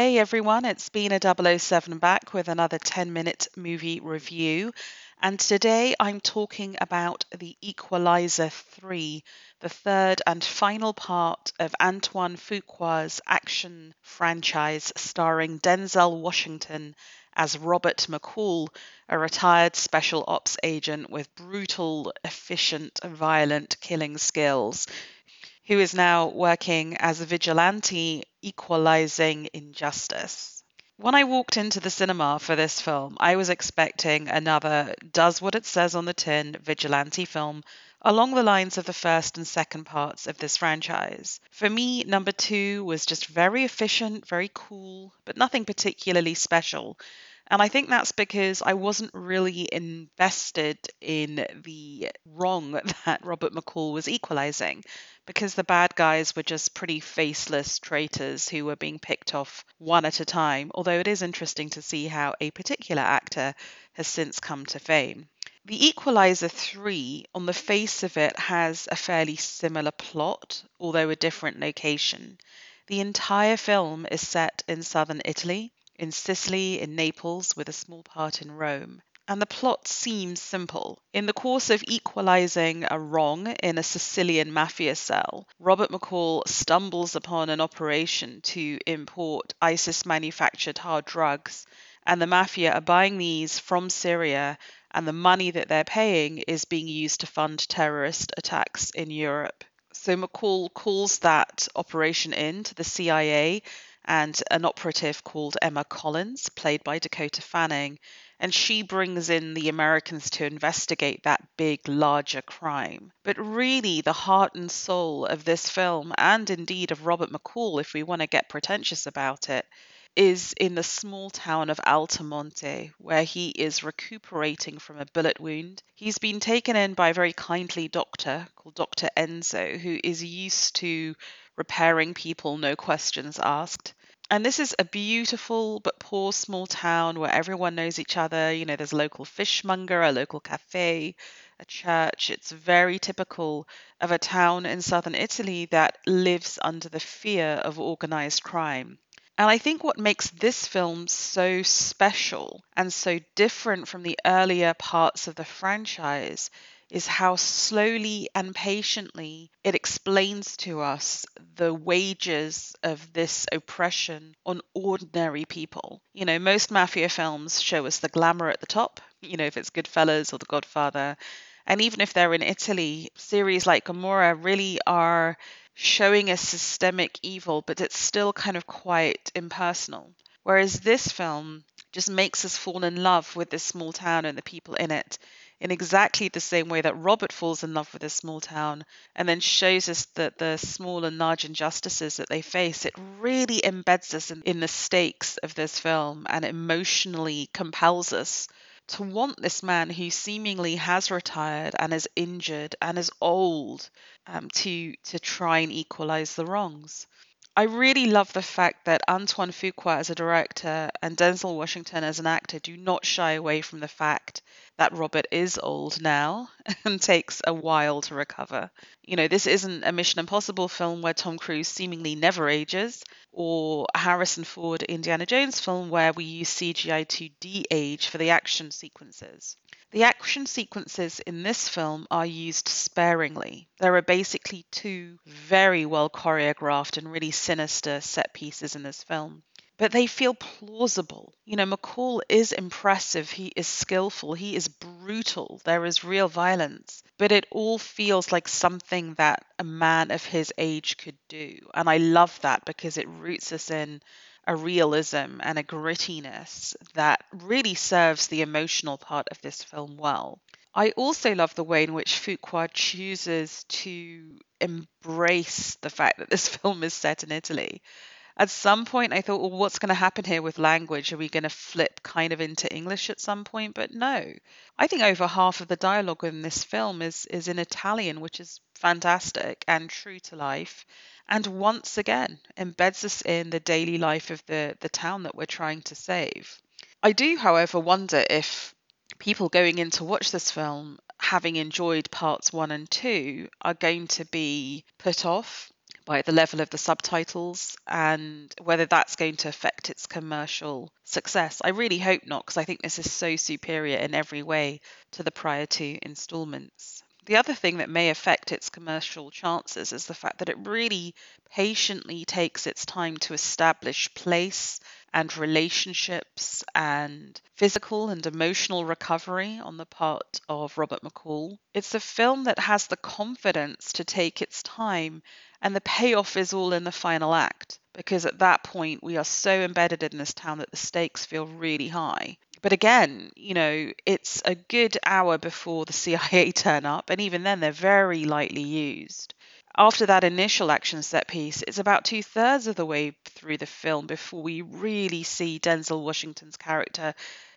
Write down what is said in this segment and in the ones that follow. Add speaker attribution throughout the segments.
Speaker 1: Hey everyone, it's Bina 007 back with another 10 minute movie review. And today I'm talking about The Equalizer 3, the third and final part of Antoine Fuqua's action franchise starring Denzel Washington as Robert McCall, a retired special ops agent with brutal, efficient, and violent killing skills who is now working as a vigilante equalizing injustice. When I walked into the cinema for this film, I was expecting another does what it says on the tin vigilante film along the lines of the first and second parts of this franchise. For me, number two was just very efficient, very cool, but nothing particularly special. And I think that's because I wasn't really invested in the wrong that Robert McCall was equalizing, because the bad guys were just pretty faceless traitors who were being picked off one at a time. Although it is interesting to see how a particular actor has since come to fame. The Equalizer 3, on the face of it, has a fairly similar plot, although a different location. The entire film is set in southern Italy in Sicily, in Naples, with a small part in Rome. And the plot seems simple. In the course of equalizing a wrong in a Sicilian mafia cell, Robert McCall stumbles upon an operation to import ISIS manufactured hard drugs, and the mafia are buying these from Syria, and the money that they're paying is being used to fund terrorist attacks in Europe. So McCall calls that operation in to the CIA and an operative called Emma Collins, played by Dakota Fanning. And she brings in the Americans to investigate that big, larger crime. But really, the heart and soul of this film, and indeed of Robert McCall, if we want to get pretentious about it, is in the small town of Altamonte, where he is recuperating from a bullet wound. He's been taken in by a very kindly doctor called Dr. Enzo, who is used to repairing people, no questions asked. And this is a beautiful but poor small town where everyone knows each other. You know, there's a local fishmonger, a local cafe, a church. It's very typical of a town in southern Italy that lives under the fear of organized crime. And I think what makes this film so special and so different from the earlier parts of the franchise is how slowly and patiently it explains to us the wages of this oppression on ordinary people. You know, most mafia films show us the glamour at the top, you know, if it's Goodfellas or The Godfather. And even if they're in Italy, series like Gomorrah really are showing a systemic evil, but it's still kind of quite impersonal. Whereas this film just makes us fall in love with this small town and the people in it in exactly the same way that Robert falls in love with this small town and then shows us that the small and large injustices that they face, it really embeds us in, in the stakes of this film and emotionally compels us to want this man who seemingly has retired and is injured and is old um, to to try and equalize the wrongs. I really love the fact that Antoine Fuqua as a director and Denzel Washington as an actor do not shy away from the fact that Robert is old now and takes a while to recover. You know, this isn't a Mission Impossible film where Tom Cruise seemingly never ages, or a Harrison Ford Indiana Jones film where we use CGI to de age for the action sequences. The action sequences in this film are used sparingly. There are basically two very well choreographed and really sinister set pieces in this film but they feel plausible. You know, McCall is impressive, he is skillful, he is brutal, there is real violence, but it all feels like something that a man of his age could do. And I love that because it roots us in a realism and a grittiness that really serves the emotional part of this film well. I also love the way in which Fuqua chooses to embrace the fact that this film is set in Italy at some point I thought, well, what's going to happen here with language? Are we going to flip kind of into English at some point? But no. I think over half of the dialogue in this film is is in Italian, which is fantastic and true to life. And once again, embeds us in the daily life of the, the town that we're trying to save. I do, however, wonder if people going in to watch this film, having enjoyed parts one and two, are going to be put off by the level of the subtitles and whether that's going to affect its commercial success. I really hope not, because I think this is so superior in every way to the prior two installments. The other thing that may affect its commercial chances is the fact that it really patiently takes its time to establish place and relationships and physical and emotional recovery on the part of Robert McCall. It's a film that has the confidence to take its time, and the payoff is all in the final act because at that point we are so embedded in this town that the stakes feel really high. But again, you know, it's a good hour before the CIA turn up, and even then they're very lightly used after that initial action set piece, it's about two thirds of the way through the film before we really see Denzel Washington's character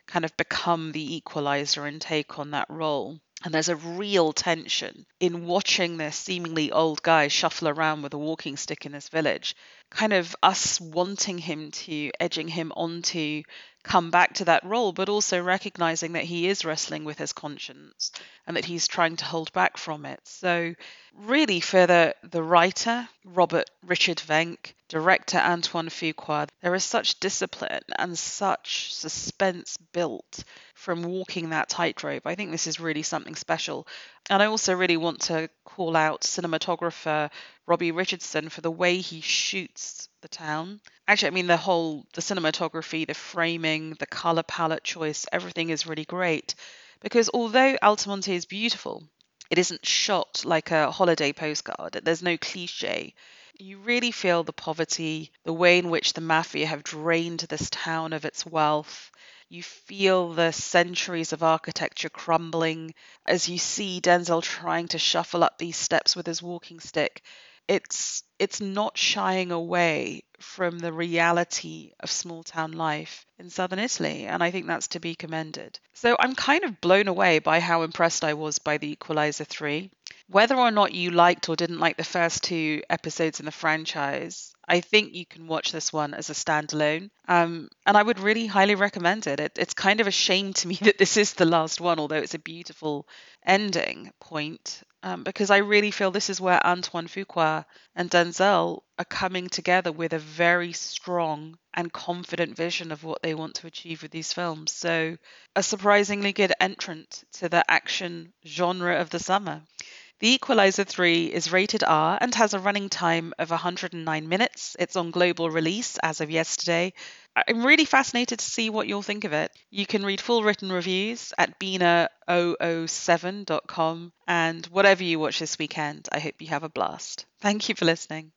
Speaker 1: kind of become the equalizer and take on that role. And there's a real tension in watching this seemingly old guy shuffle around with a walking stick in this village, kind of us wanting him to, edging him on to come back to that role, but also recognizing that he is wrestling with his conscience and that he's trying to hold back from it. So, really, for the, the writer, Robert Richard Wenk, director Antoine Fuqua, there is such discipline and such suspense built from walking that tightrope. I think this is really something special. And I also really want to call out cinematographer Robbie Richardson for the way he shoots the town. Actually, I mean the whole the cinematography, the framing, the color palette choice, everything is really great. Because although Altamonte is beautiful, it isn't shot like a holiday postcard. There's no cliche. You really feel the poverty, the way in which the mafia have drained this town of its wealth, you feel the centuries of architecture crumbling as you see Denzel trying to shuffle up these steps with his walking stick. It's it's not shying away from the reality of small town life in southern Italy, and I think that's to be commended. So I'm kind of blown away by how impressed I was by The Equalizer 3. Whether or not you liked or didn't like the first two episodes in the franchise, I think you can watch this one as a standalone. Um, and I would really highly recommend it. it. It's kind of a shame to me that this is the last one, although it's a beautiful ending point, um, because I really feel this is where Antoine Fuqua and Denzel are coming together with a very strong and confident vision of what they want to achieve with these films. So, a surprisingly good entrant to the action genre of the summer. The Equalizer 3 is rated R and has a running time of 109 minutes. It's on global release as of yesterday. I'm really fascinated to see what you'll think of it. You can read full written reviews at bina007.com and whatever you watch this weekend, I hope you have a blast. Thank you for listening.